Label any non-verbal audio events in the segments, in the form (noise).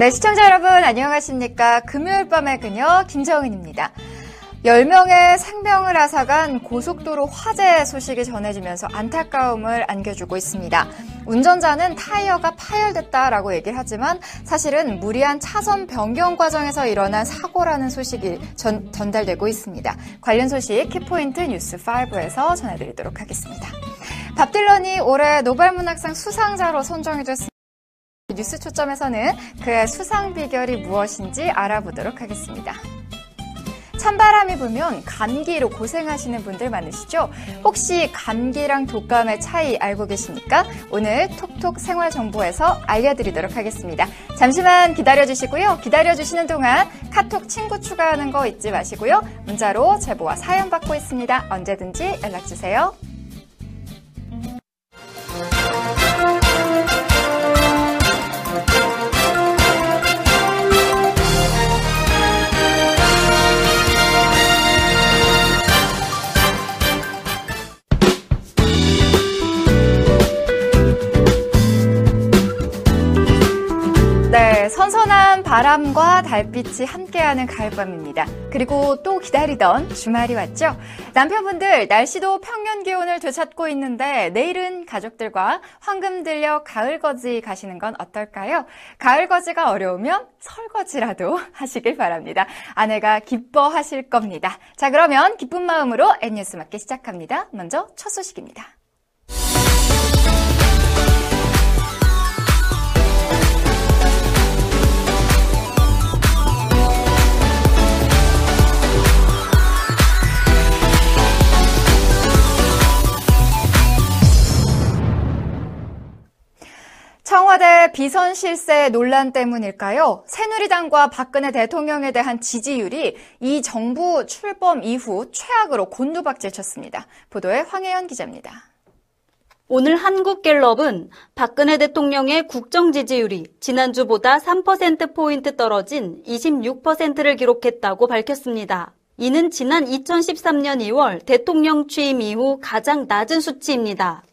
네, 시청자 여러분 안녕하십니까. 금요일 밤의 그녀 김정은입니다. 10명의 생명을 앗아간 고속도로 화재 소식이 전해지면서 안타까움을 안겨주고 있습니다. 운전자는 타이어가 파열됐다라고 얘기를 하지만 사실은 무리한 차선 변경 과정에서 일어난 사고라는 소식이 전, 전달되고 있습니다. 관련 소식 키포인트 뉴스 5에서 전해드리도록 하겠습니다. 밥 딜런이 올해 노벨문학상 수상자로 선정이 됐습니다. 뉴스 초점에서는 그의 수상 비결이 무엇인지 알아보도록 하겠습니다. 찬바람이 불면 감기로 고생하시는 분들 많으시죠? 혹시 감기랑 독감의 차이 알고 계십니까? 오늘 톡톡 생활정보에서 알려드리도록 하겠습니다. 잠시만 기다려주시고요. 기다려주시는 동안 카톡 친구 추가하는 거 잊지 마시고요. 문자로 제보와 사연 받고 있습니다. 언제든지 연락주세요. 바람과 달빛이 함께하는 가을밤입니다. 그리고 또 기다리던 주말이 왔죠. 남편분들 날씨도 평년 기온을 되찾고 있는데 내일은 가족들과 황금 들려 가을거지 가시는 건 어떨까요? 가을거지가 어려우면 설거지라도 (laughs) 하시길 바랍니다. 아내가 기뻐하실 겁니다. 자 그러면 기쁜 마음으로 N뉴스 맞게 시작합니다. 먼저 첫 소식입니다. 청와대 비선 실세 논란 때문일까요? 새누리당과 박근혜 대통령에 대한 지지율이 이 정부 출범 이후 최악으로 곤두박질 쳤습니다. 보도에 황혜연 기자입니다. 오늘 한국갤럽은 박근혜 대통령의 국정 지지율이 지난주보다 3%포인트 떨어진 26%를 기록했다고 밝혔습니다. 이는 지난 2013년 2월 대통령 취임 이후 가장 낮은 수치입니다.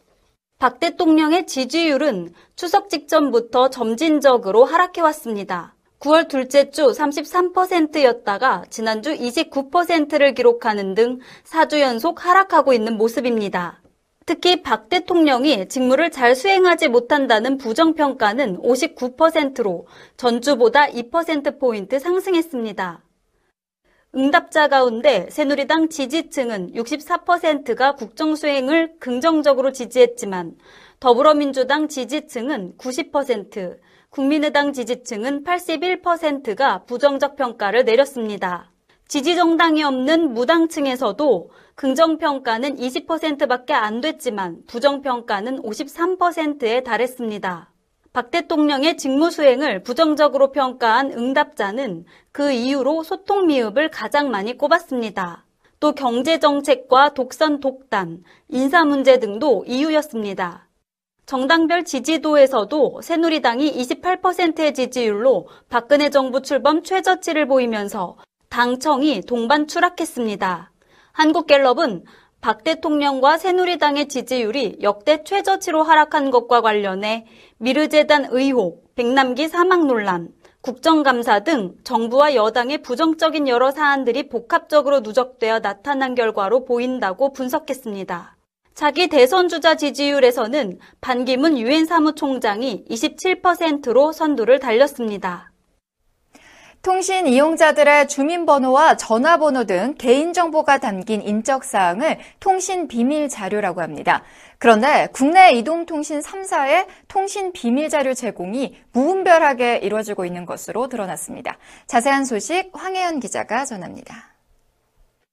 박 대통령의 지지율은 추석 직전부터 점진적으로 하락해왔습니다. 9월 둘째 주 33%였다가 지난주 29%를 기록하는 등 4주 연속 하락하고 있는 모습입니다. 특히 박 대통령이 직무를 잘 수행하지 못한다는 부정평가는 59%로 전주보다 2%포인트 상승했습니다. 응답자 가운데 새누리당 지지층은 64%가 국정 수행을 긍정적으로 지지했지만 더불어민주당 지지층은 90%, 국민의당 지지층은 81%가 부정적 평가를 내렸습니다. 지지 정당이 없는 무당층에서도 긍정 평가는 20%밖에 안 됐지만 부정 평가는 53%에 달했습니다. 박 대통령의 직무 수행을 부정적으로 평가한 응답자는 그 이유로 소통 미흡을 가장 많이 꼽았습니다. 또 경제정책과 독선 독단, 인사 문제 등도 이유였습니다. 정당별 지지도에서도 새누리당이 28%의 지지율로 박근혜 정부 출범 최저치를 보이면서 당청이 동반 추락했습니다. 한국갤럽은 박 대통령과 새누리당의 지지율이 역대 최저치로 하락한 것과 관련해 미르재단 의혹, 백남기 사망 논란, 국정감사 등 정부와 여당의 부정적인 여러 사안들이 복합적으로 누적되어 나타난 결과로 보인다고 분석했습니다. 자기 대선 주자 지지율에서는 반기문 유엔 사무총장이 27%로 선두를 달렸습니다. 통신 이용자들의 주민번호와 전화번호 등 개인정보가 담긴 인적사항을 통신 비밀 자료라고 합니다. 그런데 국내 이동통신 3사의 통신 비밀 자료 제공이 무분별하게 이루어지고 있는 것으로 드러났습니다. 자세한 소식 황혜연 기자가 전합니다.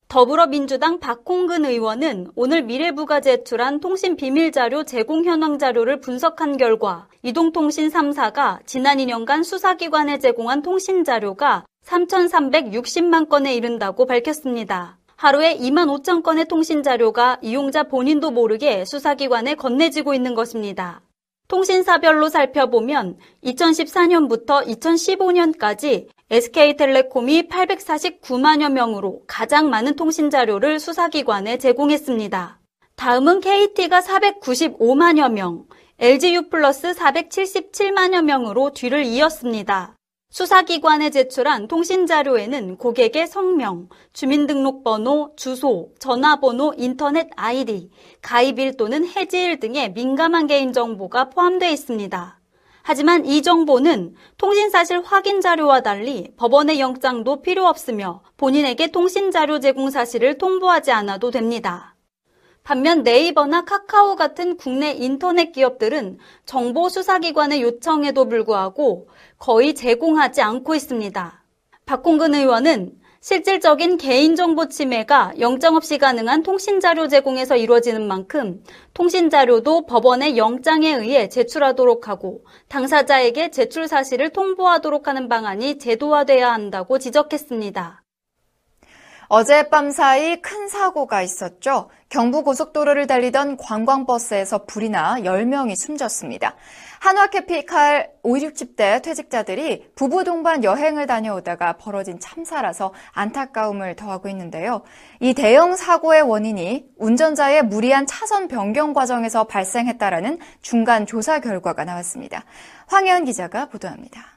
더불어민주당 박홍근 의원은 오늘 미래부가 제출한 통신 비밀 자료 제공 현황 자료를 분석한 결과 이동통신 3사가 지난 2년간 수사기관에 제공한 통신 자료가 3,360만 건에 이른다고 밝혔습니다. 하루에 2만 5천 건의 통신 자료가 이용자 본인도 모르게 수사기관에 건네지고 있는 것입니다. 통신사별로 살펴보면 2014년부터 2015년까지 SK텔레콤이 849만여 명으로 가장 많은 통신 자료를 수사기관에 제공했습니다. 다음은 KT가 495만여 명, LGU 플러스 477만여 명으로 뒤를 이었습니다. 수사기관에 제출한 통신자료에는 고객의 성명, 주민등록번호, 주소, 전화번호, 인터넷 아이디, 가입일 또는 해지일 등의 민감한 개인정보가 포함되어 있습니다. 하지만 이 정보는 통신사실 확인 자료와 달리 법원의 영장도 필요 없으며 본인에게 통신자료 제공 사실을 통보하지 않아도 됩니다. 반면 네이버나 카카오 같은 국내 인터넷 기업들은 정보 수사기관의 요청에도 불구하고 거의 제공하지 않고 있습니다. 박홍근 의원은 실질적인 개인정보 침해가 영장 없이 가능한 통신자료 제공에서 이루어지는 만큼 통신자료도 법원의 영장에 의해 제출하도록 하고 당사자에게 제출 사실을 통보하도록 하는 방안이 제도화돼야 한다고 지적했습니다. 어젯밤 사이 큰 사고가 있었죠. 경부고속도로를 달리던 관광버스에서 불이 나 10명이 숨졌습니다. 한화캐피칼 560대 퇴직자들이 부부 동반 여행을 다녀오다가 벌어진 참사라서 안타까움을 더하고 있는데요. 이 대형 사고의 원인이 운전자의 무리한 차선 변경 과정에서 발생했다라는 중간 조사 결과가 나왔습니다. 황혜연 기자가 보도합니다.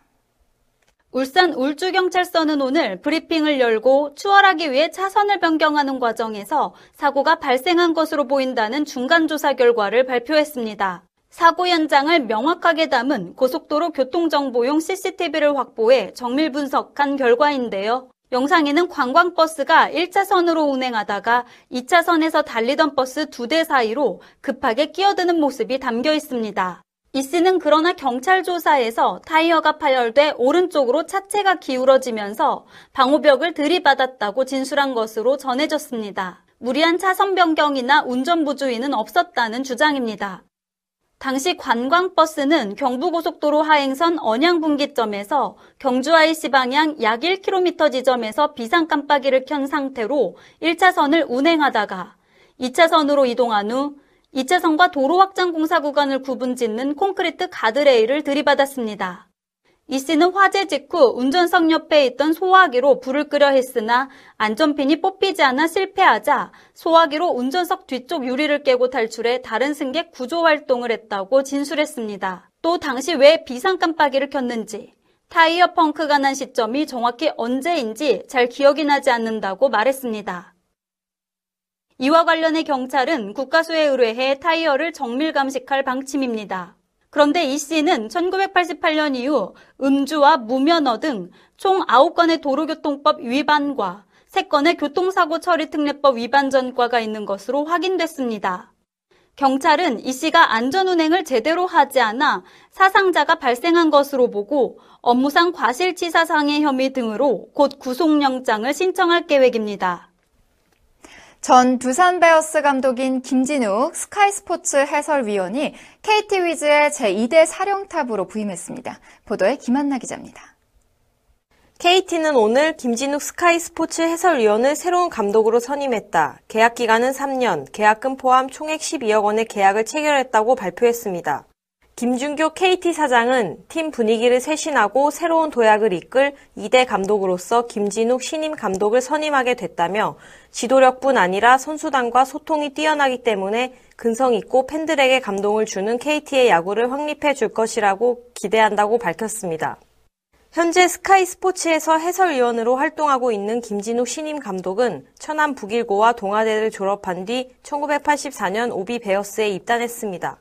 울산 울주경찰서는 오늘 브리핑을 열고 추월하기 위해 차선을 변경하는 과정에서 사고가 발생한 것으로 보인다는 중간조사 결과를 발표했습니다. 사고 현장을 명확하게 담은 고속도로 교통정보용 CCTV를 확보해 정밀 분석한 결과인데요. 영상에는 관광버스가 1차선으로 운행하다가 2차선에서 달리던 버스 두 대 사이로 급하게 끼어드는 모습이 담겨 있습니다. 이 씨는 그러나 경찰 조사에서 타이어가 파열돼 오른쪽으로 차체가 기울어지면서 방호벽을 들이받았다고 진술한 것으로 전해졌습니다. 무리한 차선 변경이나 운전부 주의는 없었다는 주장입니다. 당시 관광버스는 경부고속도로 하행선 언양분기점에서 경주 IC 방향 약 1km 지점에서 비상 깜빡이를 켠 상태로 1차선을 운행하다가 2차선으로 이동한 후 2차선과 도로 확장 공사 구간을 구분 짓는 콘크리트 가드레일을 들이받았습니다. 이 씨는 화재 직후 운전석 옆에 있던 소화기로 불을 끄려 했으나 안전핀이 뽑히지 않아 실패하자 소화기로 운전석 뒤쪽 유리를 깨고 탈출해 다른 승객 구조 활동을 했다고 진술했습니다. 또 당시 왜 비상 깜빡이를 켰는지 타이어 펑크가 난 시점이 정확히 언제인지 잘 기억이 나지 않는다고 말했습니다. 이와 관련해 경찰은 국가수에 의뢰해 타이어를 정밀 감식할 방침입니다. 그런데 이 씨는 1988년 이후 음주와 무면허 등 총 9건의 도로교통법 위반과 3건의 교통사고 처리 특례법 위반 전과가 있는 것으로 확인됐습니다. 경찰은 이 씨가 안전운행을 제대로 하지 않아 사상자가 발생한 것으로 보고 업무상 과실치사상의 혐의 등으로 곧 구속영장을 신청할 계획입니다. 전 두산 베어스 감독인 김진욱 스카이스포츠 해설위원이 KT 위즈의 제2대 사령탑으로 부임했습니다. 보도에 김한나 기자입니다. KT는 오늘 김진욱 스카이 스포츠 해설위원을 새로운 감독으로 선임했다. 계약 기간은 3년, 계약금 포함 총액 12억 원의 계약을 체결했다고 발표했습니다. 김준교 KT 사장은 팀 분위기를 쇄신하고 새로운 도약을 이끌 2대 감독으로서 김진욱 신임 감독을 선임하게 됐다며 지도력뿐 아니라 선수단과 소통이 뛰어나기 때문에 근성 있고 팬들에게 감동을 주는 KT의 야구를 확립해 줄 것이라고 기대한다고 밝혔습니다. 현재 스카이 스포츠에서 해설위원으로 활동하고 있는 김진욱 신임 감독은 천안 북일고와 동아대를 졸업한 뒤 1984년 오비 베어스에 입단했습니다.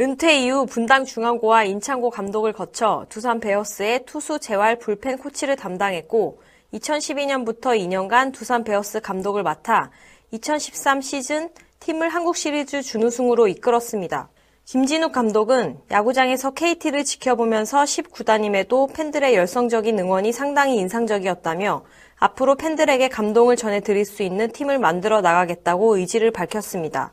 은퇴 이후 분당 중앙고와 인창고 감독을 거쳐 두산 베어스의 투수 재활 불펜 코치를 담당했고 2012년부터 2년간 두산 베어스 감독을 맡아 2013 시즌 팀을 한국 시리즈 준우승으로 이끌었습니다. 김진욱 감독은 야구장에서 KT를 지켜보면서 19단임에도 팬들의 열성적인 응원이 상당히 인상적이었다며 앞으로 팬들에게 감동을 전해드릴 수 있는 팀을 만들어 나가겠다고 의지를 밝혔습니다.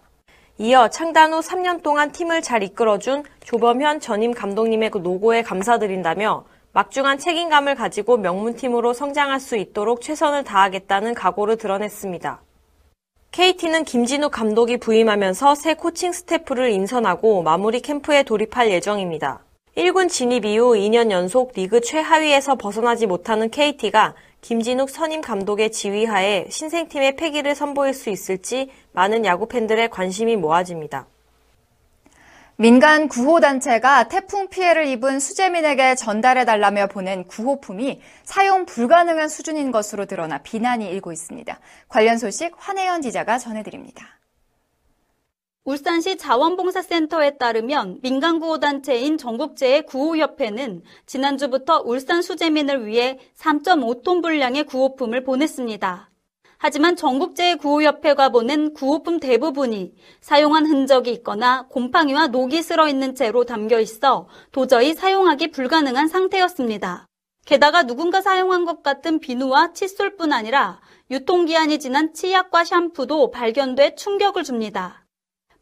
이어 창단 후 3년 동안 팀을 잘 이끌어준 조범현 전임 감독님의 그 노고에 감사드린다며 막중한 책임감을 가지고 명문팀으로 성장할 수 있도록 최선을 다하겠다는 각오를 드러냈습니다. KT는 김진욱 감독이 부임하면서 새 코칭 스태프를 인선하고 마무리 캠프에 돌입할 예정입니다. 1군 진입 이후 2년 연속 리그 최하위에서 벗어나지 못하는 KT가 김진욱 선임 감독의 지휘하에 신생팀의 패기를 선보일 수 있을지 많은 야구 팬들의 관심이 모아집니다. 민간 구호단체가 태풍 피해를 입은 수재민에게 전달해달라며 보낸 구호품이 사용 불가능한 수준인 것으로 드러나 비난이 일고 있습니다. 관련 소식 환혜연 기자가 전해드립니다. 울산시 자원봉사센터에 따르면 민간구호단체인 전국재해 구호협회는 지난주부터 울산 수재민을 위해 3.5톤 분량의 구호품을 보냈습니다. 하지만 전국재해 구호협회가 보낸 구호품 대부분이 사용한 흔적이 있거나 곰팡이와 녹이 슬어 있는 채로 담겨 있어 도저히 사용하기 불가능한 상태였습니다. 게다가 누군가 사용한 것 같은 비누와 칫솔뿐 아니라 유통기한이 지난 치약과 샴푸도 발견돼 충격을 줍니다.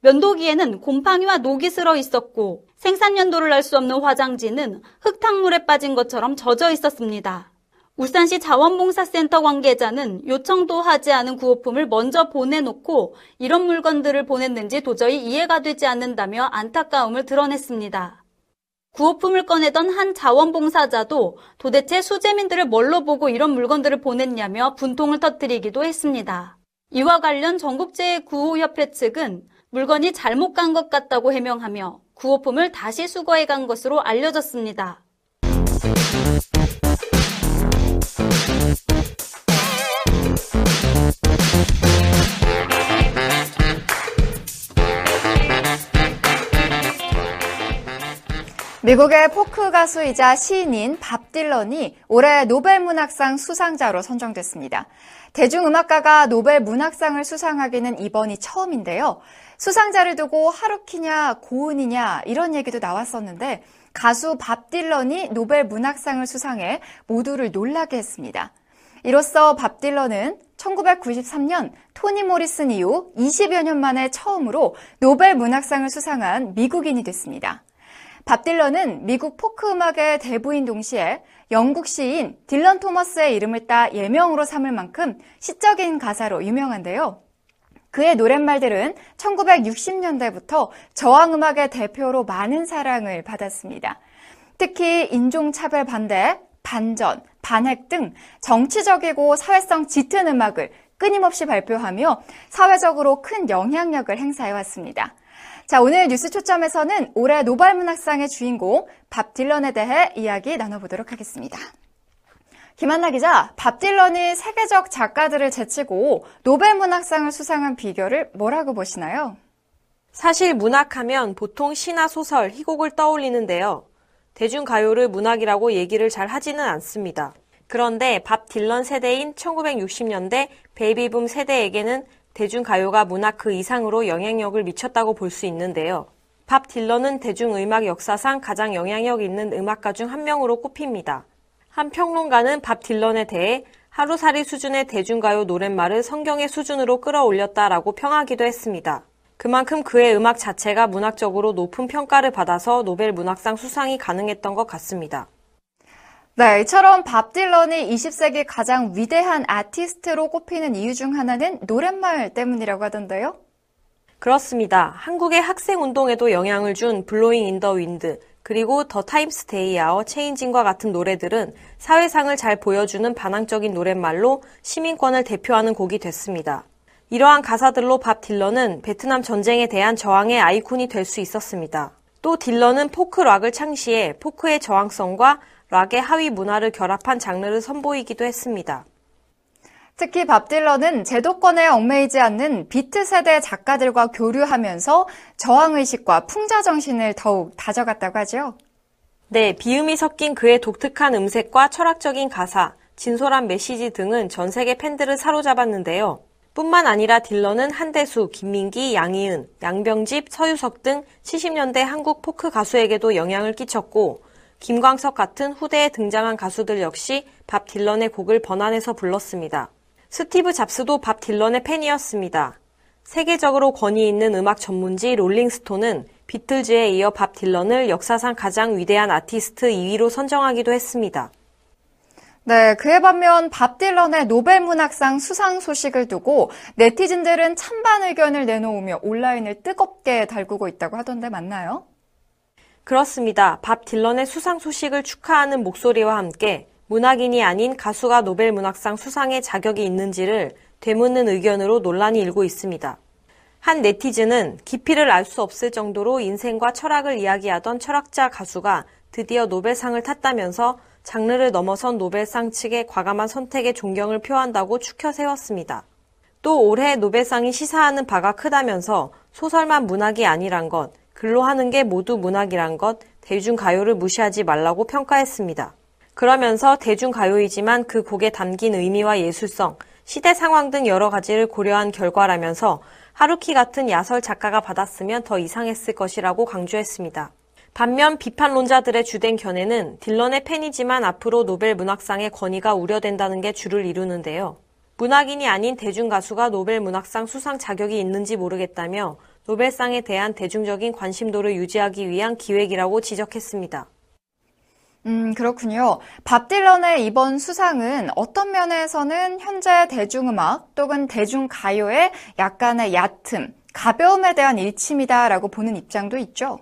면도기에는 곰팡이와 녹이 슬어 있었고 생산 연도를 알 수 없는 화장지는 흙탕물에 빠진 것처럼 젖어 있었습니다. 울산시 자원봉사센터 관계자는 요청도 하지 않은 구호품을 먼저 보내놓고 이런 물건들을 보냈는지 도저히 이해가 되지 않는다며 안타까움을 드러냈습니다. 구호품을 꺼내던 한 자원봉사자도 도대체 수재민들을 뭘로 보고 이런 물건들을 보냈냐며 분통을 터뜨리기도 했습니다. 이와 관련 전국재해구호협회 측은 물건이 잘못 간 것 같다고 해명하며 구호품을 다시 수거해 간 것으로 알려졌습니다. 미국의 포크 가수이자 시인인 밥 딜런이 올해 노벨 문학상 수상자로 선정됐습니다. 대중음악가가 노벨 문학상을 수상하기는 이번이 처음인데요. 수상자를 두고 하루키냐 고은이냐 이런 얘기도 나왔었는데 가수 밥 딜런이 노벨 문학상을 수상해 모두를 놀라게 했습니다. 이로써 밥 딜런은 1993년 토니 모리슨 이후 20여 년 만에 처음으로 노벨 문학상을 수상한 미국인이 됐습니다. 밥 딜런은 미국 포크 음악의 대부인 동시에 영국 시인 딜런 토머스의 이름을 따 예명으로 삼을 만큼 시적인 가사로 유명한데요. 그의 노랫말들은 1960년대부터 저항음악의 대표로 많은 사랑을 받았습니다. 특히 인종차별 반대, 반전, 반핵 등 정치적이고 사회성 짙은 음악을 끊임없이 발표하며 사회적으로 큰 영향력을 행사해왔습니다. 자, 오늘 뉴스 초점에서는 올해 노벨 문학상의 주인공 밥 딜런에 대해 이야기 나눠보도록 하겠습니다. 김한나 기자, 밥 딜런이 세계적 작가들을 제치고 노벨 문학상을 수상한 비결을 뭐라고 보시나요? 사실 문학하면 보통 시나 소설, 희곡을 떠올리는데요. 대중가요를 문학이라고 얘기를 잘 하지는 않습니다. 그런데 밥 딜런 세대인 1960년대 베이비붐 세대에게는 대중가요가 문학 그 이상으로 영향력을 미쳤다고 볼 수 있는데요. 밥 딜런은 대중음악 역사상 가장 영향력 있는 음악가 중 한 명으로 꼽힙니다. 한 평론가는 밥 딜런에 대해 하루살이 수준의 대중가요 노랫말을 성경의 수준으로 끌어올렸다라고 평하기도 했습니다. 그만큼 그의 음악 자체가 문학적으로 높은 평가를 받아서 노벨 문학상 수상이 가능했던 것 같습니다. 네, 이처럼 밥 딜런이 20세기 가장 위대한 아티스트로 꼽히는 이유 중 하나는 노랫말 때문이라고 하던데요. 그렇습니다. 한국의 학생 운동에도 영향을 준 Blowin' in the Wind, 그리고 The Times They Are a-Changin'과 같은 노래들은 사회상을 잘 보여주는 반항적인 노랫말로 시민권을 대표하는 곡이 됐습니다. 이러한 가사들로 밥 딜런은 베트남 전쟁에 대한 저항의 아이콘이 될 수 있었습니다. 또 딜런은 포크 락을 창시해 포크의 저항성과 락의 하위 문화를 결합한 장르를 선보이기도 했습니다. 특히 밥 딜런은 제도권에 얽매이지 않는 비트 세대 작가들과 교류하면서 저항의식과 풍자정신을 더욱 다져갔다고 하죠. 네, 비음이 섞인 그의 독특한 음색과 철학적인 가사, 진솔한 메시지 등은 전 세계 팬들을 사로잡았는데요. 뿐만 아니라 딜런은 한대수, 김민기, 양희은, 양병집, 서유석 등 70년대 한국 포크 가수에게도 영향을 끼쳤고, 김광석 같은 후대에 등장한 가수들 역시 밥 딜런의 곡을 번안해서 불렀습니다. 스티브 잡스도 밥 딜런의 팬이었습니다. 세계적으로 권위 있는 음악 전문지 롤링스톤은 비틀즈에 이어 밥 딜런을 역사상 가장 위대한 아티스트 2위로 선정하기도 했습니다. 네, 그에 반면 밥 딜런의 노벨 문학상 수상 소식을 두고 네티즌들은 찬반 의견을 내놓으며 온라인을 뜨겁게 달구고 있다고 하던데 맞나요? 그렇습니다. 밥 딜런의 수상 소식을 축하하는 목소리와 함께 문학인이 아닌 가수가 노벨 문학상 수상의 자격이 있는지를 되묻는 의견으로 논란이 일고 있습니다. 한 네티즌은 깊이를 알 수 없을 정도로 인생과 철학을 이야기하던 철학자 가수가 드디어 노벨상을 탔다면서 장르를 넘어선 노벨상 측의 과감한 선택에 존경을 표한다고 추켜 세웠습니다. 또 올해 노벨상이 시사하는 바가 크다면서 소설만 문학이 아니란 것, 글로 하는 게 모두 문학이란 것, 대중 가요를 무시하지 말라고 평가했습니다. 그러면서 대중가요이지만 그 곡에 담긴 의미와 예술성, 시대 상황 등 여러 가지를 고려한 결과라면서 하루키 같은 야설 작가가 받았으면 더 이상했을 것이라고 강조했습니다. 반면 비판론자들의 주된 견해는 딜런의 팬이지만 앞으로 노벨 문학상의 권위가 우려된다는 게 주를 이루는데요. 문학인이 아닌 대중가수가 노벨 문학상 수상 자격이 있는지 모르겠다며 노벨상에 대한 대중적인 관심도를 유지하기 위한 기획이라고 지적했습니다. 음, 그렇군요. 밥 딜런의 이번 수상은 어떤 면에서는 현재 대중음악 또는 대중가요의 약간의 얕음, 가벼움에 대한 일침이다라고 보는 입장도 있죠.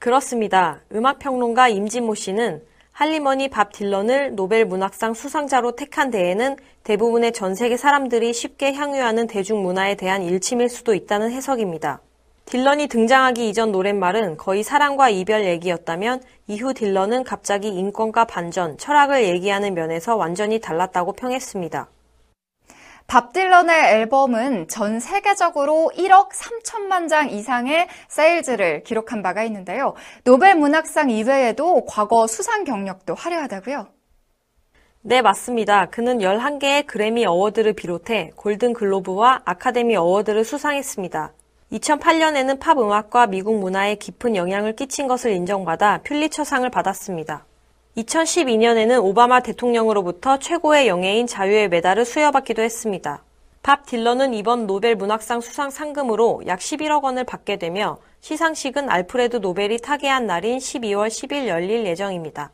그렇습니다. 음악평론가 임진모 씨는 할리머니 밥 딜런을 노벨 문학상 수상자로 택한 데에는 대부분의 전 세계 사람들이 쉽게 향유하는 대중문화에 대한 일침일 수도 있다는 해석입니다. 딜런이 등장하기 이전 노랫말은 거의 사랑과 이별 얘기였다면 이후 딜런은 갑자기 인권과 반전, 철학을 얘기하는 면에서 완전히 달랐다고 평했습니다. 밥 딜런의 앨범은 전 세계적으로 1억 3천만 장 이상의 세일즈를 기록한 바가 있는데요. 노벨 문학상 이외에도 과거 수상 경력도 화려하다고요? 네, 맞습니다. 그는 11개의 그래미 어워드를 비롯해 골든 글로브와 아카데미 어워드를 수상했습니다. 2008년에는 팝 음악과 미국 문화에 깊은 영향을 끼친 것을 인정받아 퓰리처상을 받았습니다. 2012년에는 오바마 대통령으로부터 최고의 영예인 자유의 메달을 수여받기도 했습니다. 밥 딜런은 이번 노벨 문학상 수상 상금으로 약 11억 원을 받게 되며 시상식은 알프레드 노벨이 타계한 날인 12월 10일 열릴 예정입니다.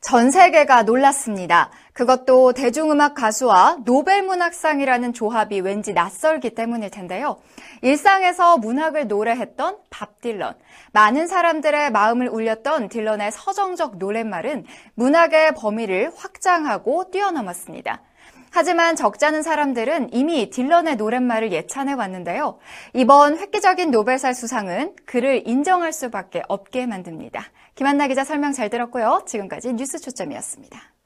전 세계가 놀랐습니다. 그것도 대중음악 가수와 노벨문학상이라는 조합이 왠지 낯설기 때문일 텐데요. 일상에서 문학을 노래했던 밥 딜런. 많은 사람들의 마음을 울렸던 딜런의 서정적 노랫말은 문학의 범위를 확장하고 뛰어넘었습니다. 하지만 적잖은 사람들은 이미 딜런의 노랫말을 예찬해 왔는데요. 이번 획기적인 노벨상 수상은 그를 인정할 수밖에 없게 만듭니다. 김한나 기자 설명 잘 들었고요. 지금까지 뉴스 초점이었습니다.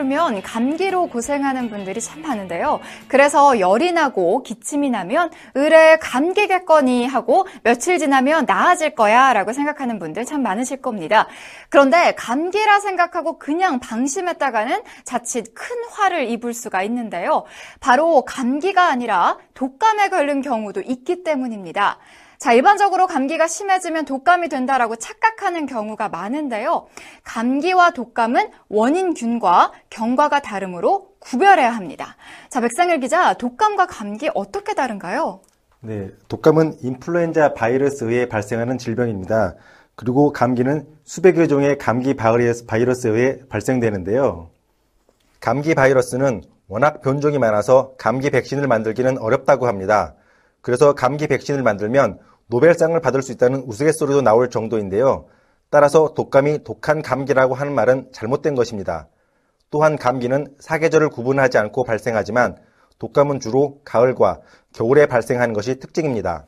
불면 감기로 고생하는 분들이 참 많은데요. 그래서 열이 나고 기침이 나면 의뢰 감기겠거니 하고 며칠 지나면 나아질 거야 라고 생각하는 분들 참 많으실 겁니다. 그런데 감기라 생각하고 그냥 방심했다가는 자칫 큰 화를 입을 수가 있는데요. 바로 감기가 아니라 독감에 걸린 경우도 있기 때문입니다. 자, 일반적으로 감기가 심해지면 독감이 된다라고 착각하는 경우가 많은데요. 감기와 독감은 원인균과 경과가 다르므로 구별해야 합니다. 자, 백상일 기자, 독감과 감기 어떻게 다른가요? 네, 독감은 인플루엔자 바이러스에 발생하는 질병입니다. 그리고 감기는 수백여 종의 감기 바이러스에 의해 발생되는데요. 감기 바이러스는 워낙 변종이 많아서 감기 백신을 만들기는 어렵다고 합니다. 그래서 감기 백신을 만들면 노벨상을 받을 수 있다는 우스갯소리도 나올 정도인데요. 따라서 독감이 독한 감기라고 하는 말은 잘못된 것입니다. 또한 감기는 사계절을 구분하지 않고 발생하지만 독감은 주로 가을과 겨울에 발생하는 것이 특징입니다.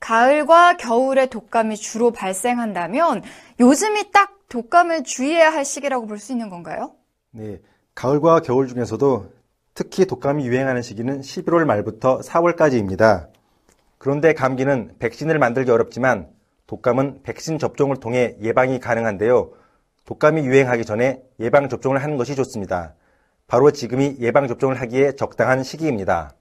가을과 겨울에 독감이 주로 발생한다면 요즘이 딱 독감을 주의해야 할 시기라고 볼 수 있는 건가요? 네. 가을과 겨울 중에서도 특히 독감이 유행하는 시기는 11월 말부터 4월까지입니다. 그런데 감기는 백신을 만들기 어렵지만 독감은 백신 접종을 통해 예방이 가능한데요. 독감이 유행하기 전에 예방 접종을 하는 것이 좋습니다. 바로 지금이 예방 접종을 하기에 적당한 시기입니다.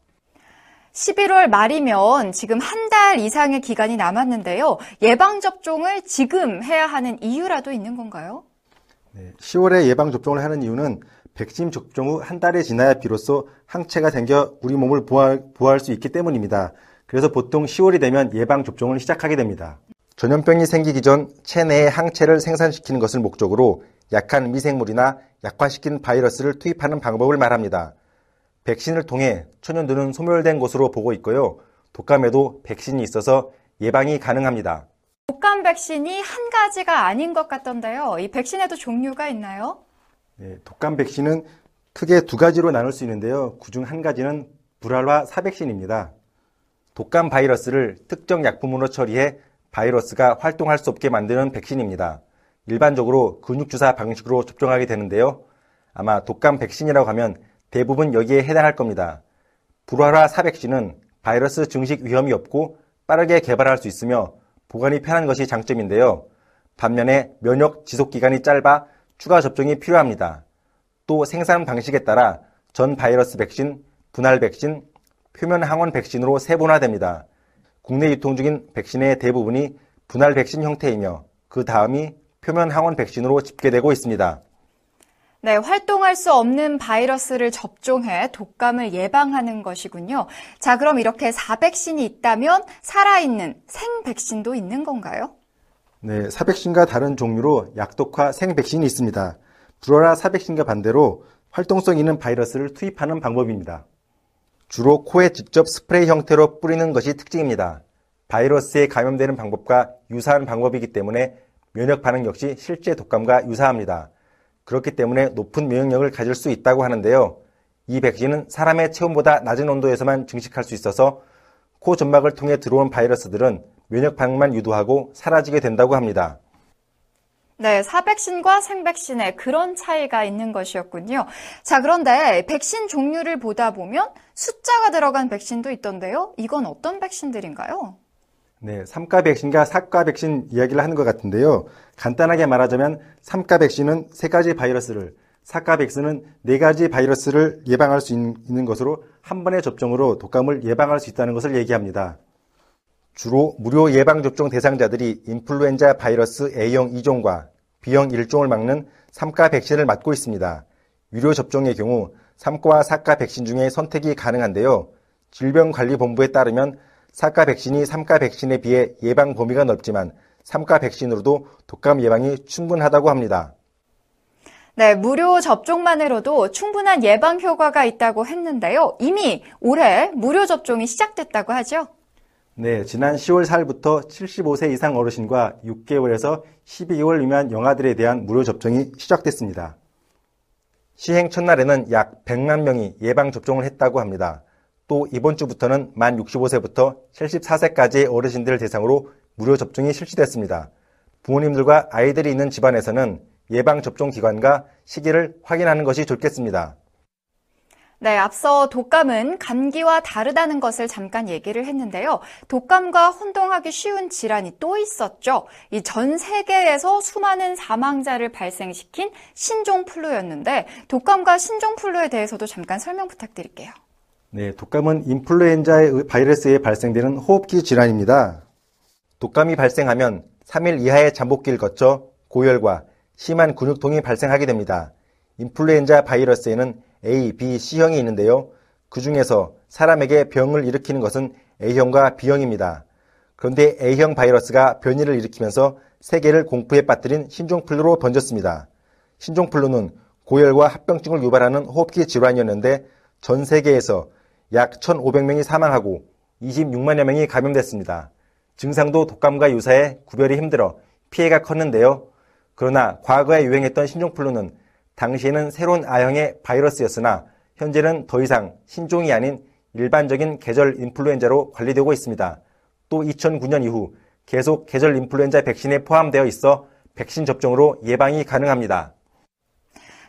11월 말이면 지금 한 달 이상의 기간이 남았는데요. 예방 접종을 지금 해야 하는 이유라도 있는 건가요? 네, 10월에 예방 접종을 하는 이유는 백신 접종 후 한 달이 지나야 비로소 항체가 생겨 우리 몸을 보호할, 보호할 수 있기 때문입니다. 그래서 보통 10월이 되면 예방 접종을 시작하게 됩니다. 전염병이 생기기 전 체내에 항체를 생산시키는 것을 목적으로 약한 미생물이나 약화시킨 바이러스를 투입하는 방법을 말합니다. 백신을 통해 천연두는 소멸된 것으로 보고 있고요. 독감에도 백신이 있어서 예방이 가능합니다. 독감 백신이 한 가지가 아닌 것 같던데요. 이 백신에도 종류가 있나요? 네, 독감 백신은 크게 두 가지로 나눌 수 있는데요. 그중 한 가지는 불활화 사백신입니다. 독감 바이러스를 특정 약품으로 처리해 바이러스가 활동할 수 없게 만드는 백신입니다. 일반적으로 근육주사 방식으로 접종하게 되는데요. 아마 독감 백신이라고 하면 대부분 여기에 해당할 겁니다. 불활화 사백신은 바이러스 증식 위험이 없고 빠르게 개발할 수 있으며 보관이 편한 것이 장점인데요. 반면에 면역 지속 기간이 짧아 추가 접종이 필요합니다. 또 생산 방식에 따라 전 바이러스 백신, 분할 백신, 표면 항원 백신으로 세분화됩니다. 국내 유통 중인 백신의 대부분이 분할 백신 형태이며 그 다음이 표면 항원 백신으로 집계되고 있습니다. 네, 활동할 수 없는 바이러스를 접종해 독감을 예방하는 것이군요. 자, 그럼 이렇게 사백신이 있다면 살아있는 생백신도 있는 건가요? 네, 사백신과 다른 종류로 약독화 생백신이 있습니다. 불어라 사백신과 반대로 활동성 있는 바이러스를 투입하는 방법입니다. 주로 코에 직접 스프레이 형태로 뿌리는 것이 특징입니다. 바이러스에 감염되는 방법과 유사한 방법이기 때문에 면역 반응 역시 실제 독감과 유사합니다. 그렇기 때문에 높은 면역력을 가질 수 있다고 하는데요. 이 백신은 사람의 체온보다 낮은 온도에서만 증식할 수 있어서 코 점막을 통해 들어온 바이러스들은 면역 반응만 유도하고 사라지게 된다고 합니다. 네, 사백신과 생백신에 그런 차이가 있는 것이었군요. 자, 그런데 백신 종류를 보다 보면 숫자가 들어간 백신도 있던데요. 이건 어떤 백신들인가요? 네, 3가 백신과 4가 백신 이야기를 하는 것 같은데요. 간단하게 말하자면 3가 백신은 세 가지 바이러스를, 4가 백신은 네 가지 바이러스를 예방할 수 있는 것으로 한 번의 접종으로 독감을 예방할 수 있다는 것을 얘기합니다. 주로 무료 예방접종 대상자들이 인플루엔자 바이러스 A형 2종과 B형 1종을 막는 3가 백신을 맞고 있습니다. 유료 접종의 경우 3가 4가 백신 중에 선택이 가능한데요. 질병관리본부에 따르면 4가 백신이 3가 백신에 비해 예방 범위가 넓지만 3가 백신으로도 독감 예방이 충분하다고 합니다. 네, 무료 접종만으로도 충분한 예방 효과가 있다고 했는데요. 이미 올해 무료 접종이 시작됐다고 하죠? 네, 지난 10월 4일부터 75세 이상 어르신과 6개월에서 12개월 미만 영아들에 대한 무료 접종이 시작됐습니다. 시행 첫날에는 약 100만 명이 예방 접종을 했다고 합니다. 또 이번 주부터는 만 65세부터 74세까지의 어르신들 대상으로 무료 접종이 실시됐습니다. 부모님들과 아이들이 있는 집안에서는 예방 접종 기관과 시기를 확인하는 것이 좋겠습니다. 네, 앞서 독감은 감기와 다르다는 것을 잠깐 얘기를 했는데요. 독감과 혼동하기 쉬운 질환이 또 있었죠. 이 전 세계에서 수많은 사망자를 발생시킨 신종 플루였는데 독감과 신종 플루에 대해서도 잠깐 설명 부탁드릴게요. 네, 독감은 인플루엔자의 바이러스에 발생되는 호흡기 질환입니다. 독감이 발생하면 3일 이하의 잠복기를 거쳐 고열과 심한 근육통이 발생하게 됩니다. 인플루엔자 바이러스에는 A, B, C형이 있는데요. 그 중에서 사람에게 병을 일으키는 것은 A형과 B형입니다. 그런데 A형 바이러스가 변이를 일으키면서 세계를 공포에 빠뜨린 신종플루로 번졌습니다. 신종플루는 고열과 합병증을 유발하는 호흡기 질환이었는데 전 세계에서 약 1,500명이 사망하고 26만여 명이 감염됐습니다. 증상도 독감과 유사해 구별이 힘들어 피해가 컸는데요. 그러나 과거에 유행했던 신종플루는 당시에는 새로운 아형의 바이러스였으나 현재는 더 이상 신종이 아닌 일반적인 계절 인플루엔자로 관리되고 있습니다. 또 2009년 이후 계속 계절 인플루엔자 백신에 포함되어 있어 백신 접종으로 예방이 가능합니다.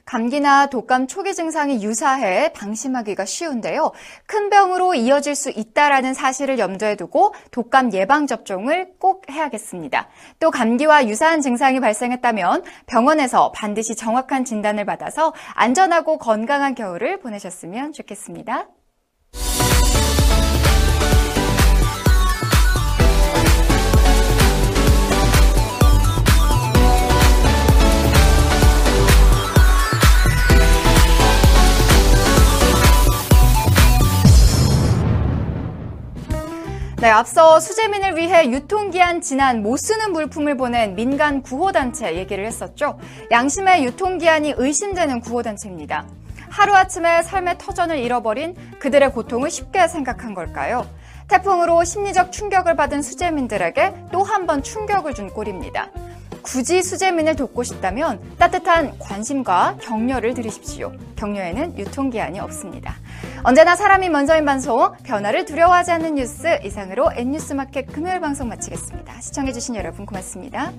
감기나 독감 초기 증상이 유사해 방심하기가 쉬운데요. 큰 병으로 이어질 수 있다라는 사실을 염두에 두고 독감 예방 접종을 꼭 해야겠습니다. 또 감기와 유사한 증상이 발생했다면 병원에서 반드시 정확한 진단을 받아서 안전하고 건강한 겨울을 보내셨으면 좋겠습니다. 네, 앞서 수재민을 위해 유통기한 지난 못 쓰는 물품을 보낸 민간 구호단체 얘기를 했었죠. 양심의 유통기한이 의심되는 구호단체입니다. 하루아침에 삶의 터전을 잃어버린 그들의 고통을 쉽게 생각한 걸까요? 태풍으로 심리적 충격을 받은 수재민들에게 또 한 번 충격을 준 꼴입니다. 굳이 수재민을 돕고 싶다면 따뜻한 관심과 격려를 드리십시오. 격려에는 유통기한이 없습니다. 언제나 사람이 먼저인 방송, 변화를 두려워하지 않는 뉴스 이상으로 N뉴스마켓 금요일 방송 마치겠습니다. 시청해주신 여러분 고맙습니다.